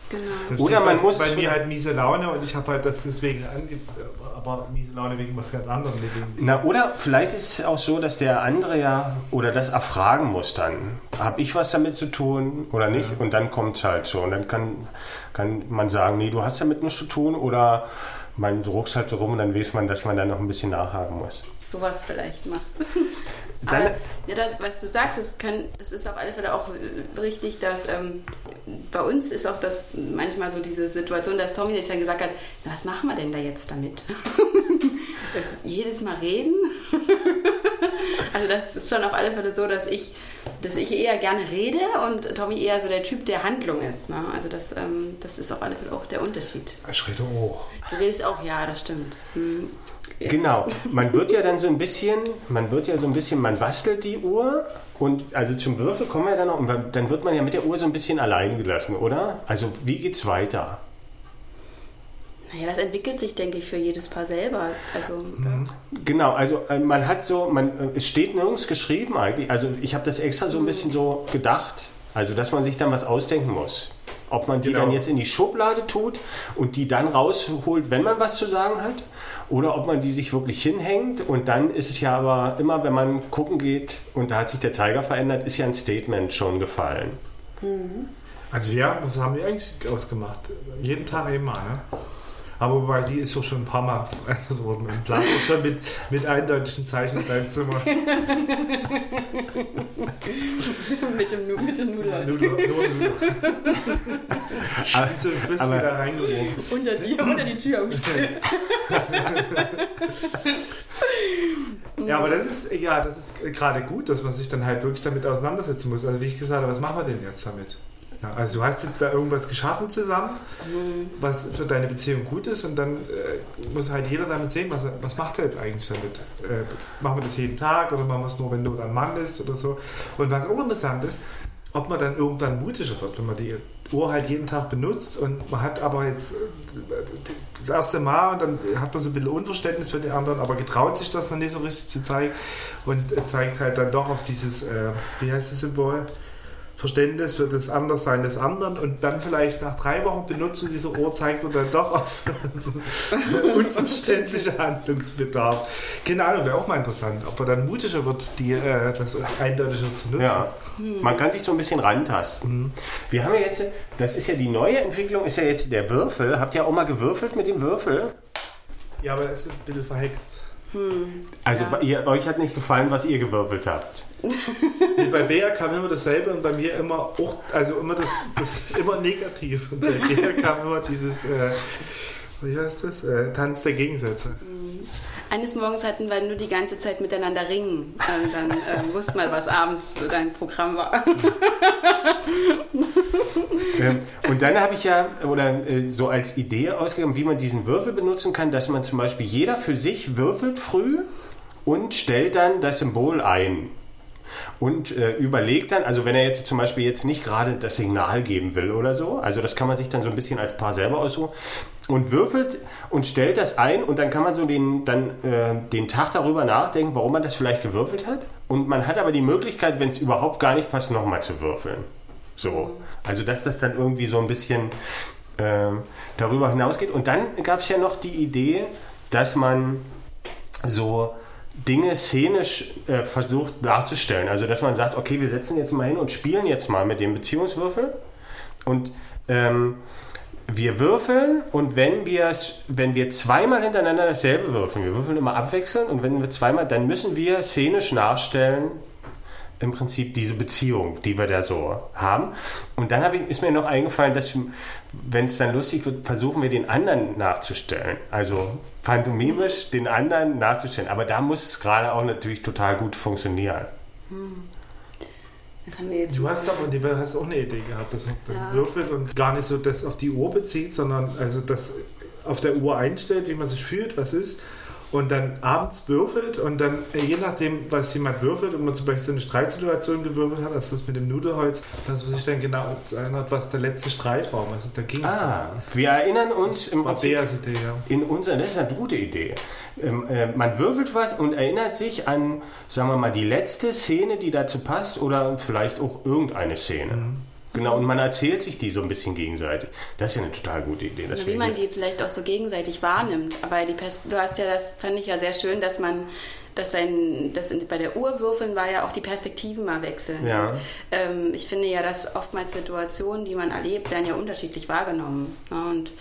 Genau. Das Oder man bei, muss- bei mir halt miese Laune und ich habe halt das deswegen ange aber miese Laune wegen was ganz anderem. Na, oder vielleicht ist es auch so, dass der andere ja oder das erfragen muss dann. Habe ich was damit zu tun oder nicht? Und dann kommt es halt so. Und dann kann, kann man sagen, nee, du hast damit nichts zu tun oder man druckst halt so rum und dann weiß man, dass man dann noch ein bisschen nachhaken muss. Sowas vielleicht mal. Aber, ja, das, was du sagst, es kann, das ist auf alle Fälle auch richtig, dass ähm, bei uns ist auch das manchmal so diese Situation, dass Tommy sich dann gesagt hat, na, was machen wir denn da jetzt damit? Jedes Mal reden? also das ist schon auf alle Fälle so, dass ich, dass ich eher gerne rede und Tommy eher so der Typ der Handlung ist. Ne? Also das, ähm, das ist auf alle Fälle auch der Unterschied. ich rede auch. Du redest auch, ja, das stimmt. Hm. Genau, man wird ja dann so ein bisschen, man wird ja so ein bisschen, man bastelt die Uhr und also zum Würfel kommen wir dann noch und dann wird man ja mit der Uhr so ein bisschen allein gelassen, oder? Also wie geht's weiter? Naja, das entwickelt sich, denke ich, für jedes Paar selber. Also, oder? Genau, also äh, man hat so, man, äh, es steht nirgends geschrieben eigentlich. Also ich habe das extra so ein bisschen so gedacht, also dass man sich dann was ausdenken muss. Ob man die Genau. dann jetzt in die Schublade tut und die dann rausholt, wenn man was zu sagen hat, oder ob man die sich wirklich hinhängt und dann ist es ja aber immer, wenn man gucken geht und da hat sich der Zeiger verändert, ist ja ein Statement schon gefallen. Also ja, was haben wir eigentlich ausgemacht? Jeden Tag einmal, ne? Aber wobei die ist doch schon ein paar Mal verändert worden. Und lag auch schon mit, mit eindeutigen Zeichen in deinem Zimmer. mit dem, mit dem Nudel. Nur, nur, nur. Scheiße, du bist aber- wieder reingeworfen. Unter die, unter die Tür umstellen. Ja, aber das ist, ja, das ist gerade gut, dass man sich dann halt wirklich damit auseinandersetzen muss. Also wie ich gesagt habe, was machen wir denn jetzt damit? Ja, also du hast jetzt da irgendwas geschaffen zusammen, was für deine Beziehung gut ist und dann äh, muss halt jeder damit sehen, was, was macht er jetzt eigentlich damit? Äh, machen wir das jeden Tag oder machen wir es nur, wenn Not ein Mann ist oder so? Und was auch interessant ist, ob man dann irgendwann mutiger wird, wenn man die Uhr halt jeden Tag benutzt und man hat aber jetzt äh, das erste Mal und dann hat man so ein bisschen Unverständnis für die anderen, aber getraut sich das noch nicht so richtig zu zeigen und äh, zeigt halt dann doch auf dieses, äh, wie heißt das Symbol? Verständnis für das Anderssein des anderen und dann vielleicht nach drei Wochen Benutzung dieser Uhr zeigt man dann doch auf unverständlicher Handlungsbedarf. Keine Ahnung, wäre auch mal interessant, ob man dann mutiger wird, die, äh, das eindeutiger zu nutzen. Ja, man kann sich so ein bisschen rantasten. Wir haben ja jetzt, das ist ja die neue Entwicklung, ist ja jetzt der Würfel. Habt ihr auch mal gewürfelt mit dem Würfel? Ja, aber es ist ein bisschen verhext. Also Ja. ihr, euch hat nicht gefallen, was ihr gewürfelt habt. Nee, bei Bea kam immer dasselbe und bei mir immer auch, also immer das, das immer negativ. Und bei Bea kam immer dieses, äh, wie heißt das? Äh, Tanz der Gegensätze. Eines Morgens hatten wir nur die ganze Zeit miteinander ringen. Und dann äh, wussten wir, was abends so dein Programm war. Ähm, und dann habe ich ja, oder äh, so als Idee ausgegeben, wie man diesen Würfel benutzen kann, dass man zum Beispiel jeder für sich würfelt früh und stellt dann das Symbol ein. Und äh, überlegt dann, also wenn er jetzt zum Beispiel jetzt nicht gerade das Signal geben will oder so, also das kann man sich dann so ein bisschen als Paar selber aussuchen, und würfelt und stellt das ein und dann kann man so den, dann, äh, den Tag darüber nachdenken, warum man das vielleicht gewürfelt hat. Und man hat aber die Möglichkeit, wenn es überhaupt gar nicht passt, nochmal zu würfeln. So. Also dass das dann irgendwie so ein bisschen ähm, darüber hinausgeht. Und dann gab es ja noch die Idee, dass man so Dinge szenisch äh, versucht darzustellen. Also dass man sagt, okay, wir setzen jetzt mal hin und spielen jetzt mal mit dem Beziehungswürfel. Und ähm, wir würfeln und wenn wir wenn wir zweimal hintereinander dasselbe würfeln, wir würfeln immer abwechselnd und wenn wir zweimal, dann müssen wir szenisch nachstellen, im Prinzip diese Beziehung, die wir da so haben. Und dann ich, ist mir noch eingefallen, dass wenn es dann lustig wird, versuchen wir den anderen nachzustellen. Also pantomimisch den anderen nachzustellen. Aber da muss es gerade auch natürlich total gut funktionieren. Das haben wir jetzt. Du hast aber die hast auch eine Idee gehabt, dass man dann Ja. würfelt und gar nicht so das auf die Uhr bezieht, sondern also das auf der Uhr einstellt, wie man sich fühlt, was ist. Und dann abends würfelt und dann, äh, je nachdem, was jemand würfelt, und man zum Beispiel so eine Streitsituation gewürfelt hat, also das mit dem Nudelholz, dass man sich dann genau erinnert, was der letzte Streit war, was es da ging. Ah, wir erinnern uns im War Prinzip Idee, ja. in unserer, das ist eine gute Idee. Ähm, äh, man würfelt was und erinnert sich an, sagen wir mal, die letzte Szene, die dazu passt oder vielleicht auch irgendeine Szene. Mhm. Genau, und man erzählt sich die so ein bisschen gegenseitig. Das ist ja eine total gute Idee. Das wie man die vielleicht auch so gegenseitig wahrnimmt. Aber die Pers du hast ja das, fand ich ja sehr schön, dass man, dass ein, das bei der Uhrwürfeln war ja auch die Perspektiven mal wechseln. Ja. Ähm, ich finde ja, dass oftmals Situationen, die man erlebt, werden ja unterschiedlich wahrgenommen. Ne? Und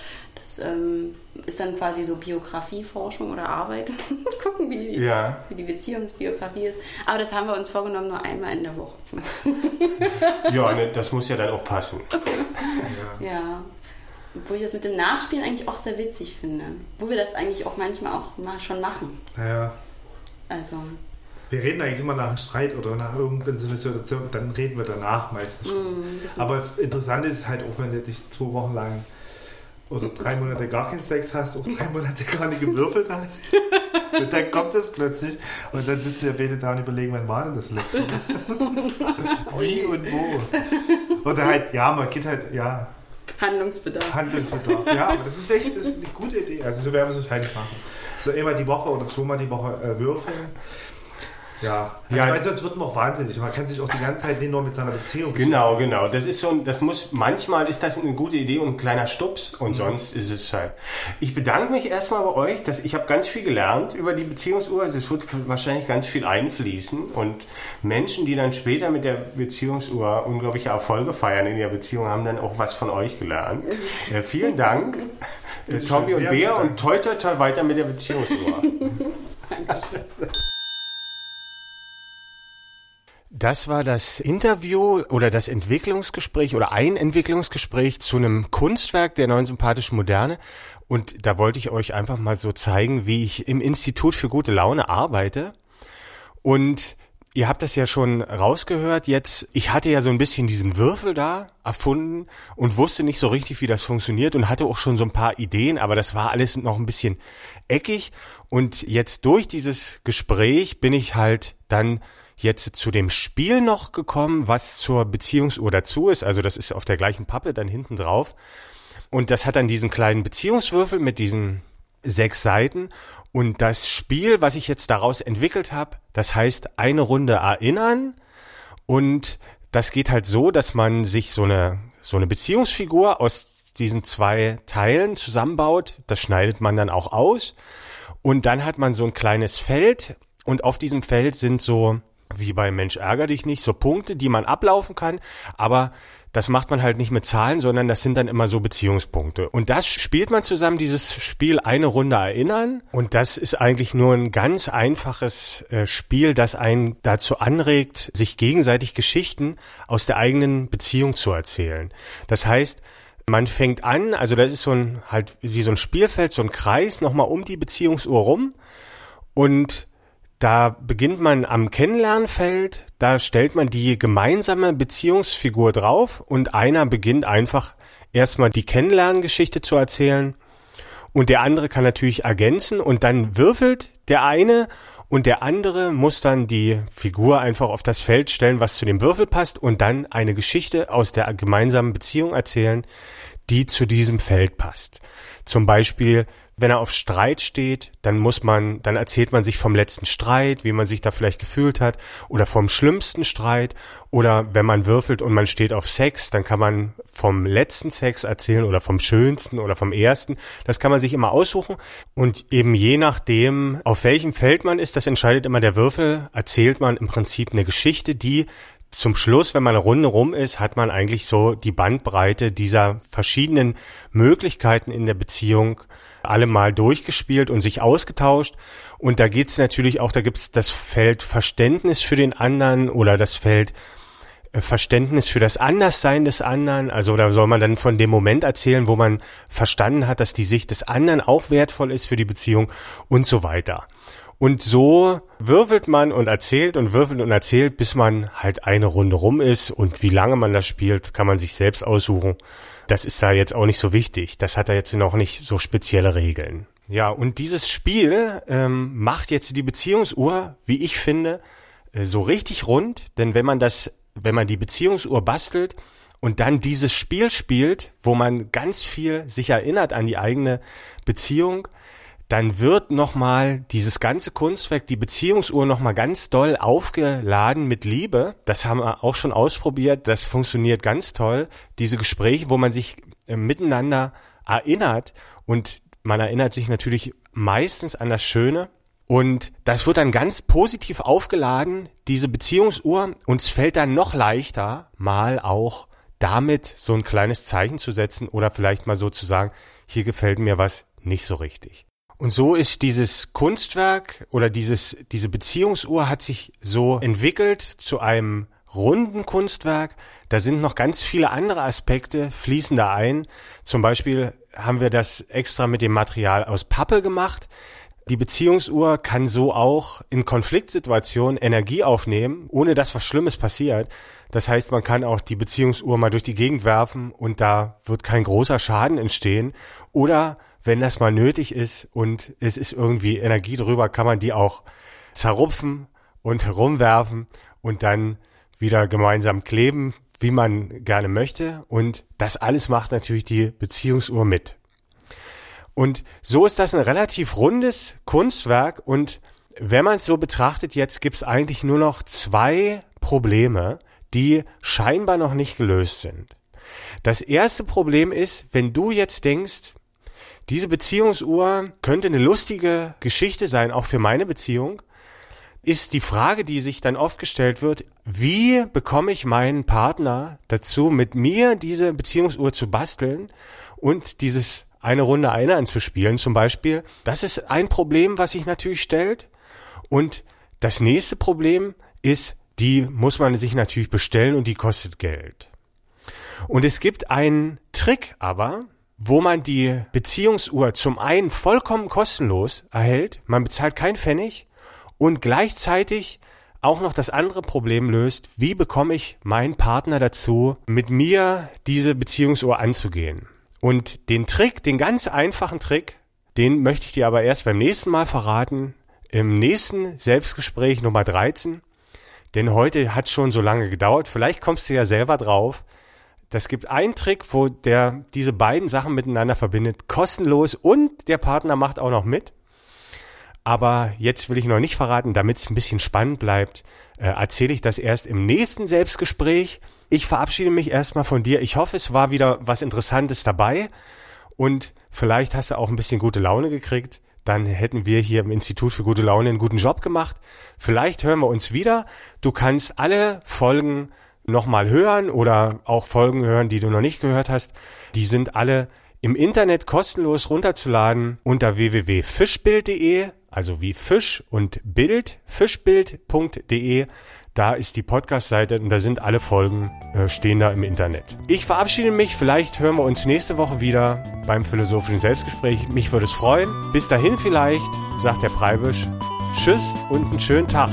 das ähm, ist dann quasi so Biografieforschung oder Arbeit. Gucken, wie, Ja. wie die Beziehungsbiografie ist. Aber das haben wir uns vorgenommen, nur einmal in der Woche zu machen. Ja, ne, das muss ja dann auch passen. Ja. Wo ich das mit dem Nachspielen eigentlich auch sehr witzig finde. Wo wir das eigentlich auch manchmal auch mal schon machen. Naja, Also, wir reden eigentlich immer nach einem Streit oder nach irgendeiner Situation, dann reden wir danach meistens schon. mm, Aber interessant ist halt auch, wenn du dich zwei Wochen lang oder drei Monate gar keinen Sex hast, auch drei Monate gar nicht gewürfelt hast. und dann kommt das plötzlich und dann sitzen ja beide da und überlegen, wann war denn das letzte Mal? Wie und wo. Oder halt, ja, man geht halt, ja, Handlungsbedarf. Handlungsbedarf. Ja, aber das ist echt das ist eine gute Idee. Also so werden wir es wahrscheinlich machen. So einmal die Woche oder zweimal die Woche äh, würfeln. Ja, also Ja. weil sonst wird man auch wahnsinnig. Man kann sich auch die ganze Zeit nicht nur mit seiner Beziehung Genau, genau. Das ist so, das muss, manchmal ist das eine gute Idee und ein kleiner Stups und sonst ist es halt. Ich bedanke mich erstmal bei euch, dass ich habe ganz viel gelernt über die Beziehungsuhr. Also Es wird wahrscheinlich ganz viel einfließen und Menschen, die dann später mit der Beziehungsuhr unglaubliche Erfolge feiern in ihrer Beziehung, haben dann auch was von euch gelernt. Äh, vielen Dank, äh, Tommy und Bea und toi toi toi weiter mit der Beziehungsuhr. Das war das Interview oder das Entwicklungsgespräch oder ein Entwicklungsgespräch zu einem Kunstwerk der neuen sympathischen Moderne. Und da wollte ich euch einfach mal so zeigen, wie ich im Institut für gute Laune arbeite. Und ihr habt das ja schon rausgehört jetzt. Ich hatte ja so ein bisschen diesen Würfel da erfunden und wusste nicht so richtig, wie das funktioniert und hatte auch schon so ein paar Ideen, aber das war alles noch ein bisschen eckig. Und jetzt durch dieses Gespräch bin ich halt dann jetzt zu dem Spiel noch gekommen, was zur Beziehungsuhr dazu ist. Also das ist auf der gleichen Pappe dann hinten drauf. Und das hat dann diesen kleinen Beziehungswürfel mit diesen sechs Seiten. Und das Spiel, was ich jetzt daraus entwickelt habe, das heißt eine Runde erinnern. Und das geht halt so, dass man sich so eine, so eine Beziehungsfigur aus diesen zwei Teilen zusammenbaut. Das schneidet man dann auch aus. Und dann hat man so ein kleines Feld. Und auf diesem Feld sind so, wie bei Mensch ärger dich nicht, so Punkte, die man ablaufen kann. Aber das macht man halt nicht mit Zahlen, sondern das sind dann immer so Beziehungspunkte. Und das spielt man zusammen, dieses Spiel eine Runde erinnern. Und das ist eigentlich nur ein ganz einfaches äh, Spiel, das einen dazu anregt, sich gegenseitig Geschichten aus der eigenen Beziehung zu erzählen. Das heißt, man fängt an, also das ist so ein, halt wie so ein Spielfeld, so ein Kreis nochmal um die Beziehungsuhr rum. Und da beginnt man am Kennenlernfeld, da stellt man die gemeinsame Beziehungsfigur drauf und einer beginnt einfach erstmal die Kennenlerngeschichte zu erzählen und der andere kann natürlich ergänzen und dann würfelt der eine und der andere muss dann die Figur einfach auf das Feld stellen, was zu dem Würfel passt und dann eine Geschichte aus der gemeinsamen Beziehung erzählen, die zu diesem Feld passt. Zum Beispiel, wenn er auf Streit steht, dann muss man, dann erzählt man sich vom letzten Streit, wie man sich da vielleicht gefühlt hat, oder vom schlimmsten Streit, oder wenn man würfelt und man steht auf Sex, dann kann man vom letzten Sex erzählen oder vom schönsten oder vom ersten. Das kann man sich immer aussuchen und eben je nachdem, auf welchem Feld man ist, das entscheidet immer der Würfel, erzählt man im Prinzip eine Geschichte, die zum Schluss, wenn man eine Runde rum ist, hat man eigentlich so die Bandbreite dieser verschiedenen Möglichkeiten in der Beziehung alle mal durchgespielt und sich ausgetauscht. Und da geht's natürlich auch, da gibt's das Feld Verständnis für den anderen oder das Feld äh, Verständnis für das Anderssein des anderen. Also da soll man dann von dem Moment erzählen, wo man verstanden hat, dass die Sicht des anderen auch wertvoll ist für die Beziehung und so weiter. Und so würfelt man und erzählt und würfelt und erzählt, bis man halt eine Runde rum ist. Und wie lange man das spielt, kann man sich selbst aussuchen. Das ist da jetzt auch nicht so wichtig. Das hat da jetzt noch nicht so spezielle Regeln. Ja, und dieses Spiel ähm, macht jetzt die Beziehungsuhr, wie ich finde, äh, so richtig rund. Denn wenn man das, wenn man die Beziehungsuhr bastelt und dann dieses Spiel spielt, wo man ganz viel sich erinnert an die eigene Beziehung, dann wird nochmal dieses ganze Kunstwerk, die Beziehungsuhr nochmal ganz doll aufgeladen mit Liebe. Das haben wir auch schon ausprobiert. Das funktioniert ganz toll. Diese Gespräche, wo man sich äh, miteinander erinnert und man erinnert sich natürlich meistens an das Schöne. Und das wird dann ganz positiv aufgeladen, diese Beziehungsuhr. Uns fällt dann noch leichter, mal auch damit so ein kleines Zeichen zu setzen oder vielleicht mal so zu sagen, hier gefällt mir was nicht so richtig. Und so ist dieses Kunstwerk oder dieses, diese Beziehungsuhr hat sich so entwickelt zu einem runden Kunstwerk. Da sind noch ganz viele andere Aspekte fließen da ein. Zum Beispiel haben wir das extra mit dem Material aus Pappe gemacht. Die Beziehungsuhr kann so auch in Konfliktsituationen Energie aufnehmen, ohne dass was Schlimmes passiert. Das heißt, man kann auch die Beziehungsuhr mal durch die Gegend werfen und da wird kein großer Schaden entstehen. Oder wenn das mal nötig ist und es ist irgendwie Energie drüber, kann man die auch zerrupfen und herumwerfen und dann wieder gemeinsam kleben, wie man gerne möchte. Und das alles macht natürlich die Beziehungsuhr mit. Und so ist das ein relativ rundes Kunstwerk und wenn man es so betrachtet, jetzt gibt es eigentlich nur noch zwei Probleme, die scheinbar noch nicht gelöst sind. Das erste Problem ist, wenn du jetzt denkst, diese Beziehungsuhr könnte eine lustige Geschichte sein, auch für meine Beziehung, ist die Frage, die sich dann oft gestellt wird, wie bekomme ich meinen Partner dazu, mit mir diese Beziehungsuhr zu basteln und dieses eine Runde eine anzuspielen zum Beispiel. Das ist ein Problem, was sich natürlich stellt. Und das nächste Problem ist, die muss man sich natürlich bestellen und die kostet Geld. Und es gibt einen Trick aber, wo man die Beziehungsuhr zum einen vollkommen kostenlos erhält, man bezahlt kein Pfennig und gleichzeitig auch noch das andere Problem löst, wie bekomme ich meinen Partner dazu, mit mir diese Beziehungsuhr anzugehen. Und den Trick, den ganz einfachen Trick, den möchte ich dir aber erst beim nächsten Mal verraten, im nächsten Selbstgespräch Nummer 13. Denn heute hat schon so lange gedauert. Vielleicht kommst du ja selber drauf. Das gibt einen Trick, wo der diese beiden Sachen miteinander verbindet, kostenlos und der Partner macht auch noch mit. Aber jetzt will ich noch nicht verraten, damit es ein bisschen spannend bleibt, äh, erzähle ich das erst im nächsten Selbstgespräch. Ich verabschiede mich erstmal von dir. Ich hoffe, es war wieder was Interessantes dabei und vielleicht hast du auch ein bisschen gute Laune gekriegt. Dann hätten wir hier im Institut für gute Laune einen guten Job gemacht. Vielleicht hören wir uns wieder. Du kannst alle Folgen nochmal hören oder auch Folgen hören, die du noch nicht gehört hast. Die sind alle im Internet kostenlos runterzuladen unter www.fischbild.de, also wie Fisch und Bild, fischbild.de. Da ist die Podcast-Seite und da sind alle Folgen, äh, stehen da im Internet. Ich verabschiede mich, vielleicht hören wir uns nächste Woche wieder beim philosophischen Selbstgespräch. Mich würde es freuen. Bis dahin vielleicht, sagt der Preibisch. Tschüss und einen schönen Tag.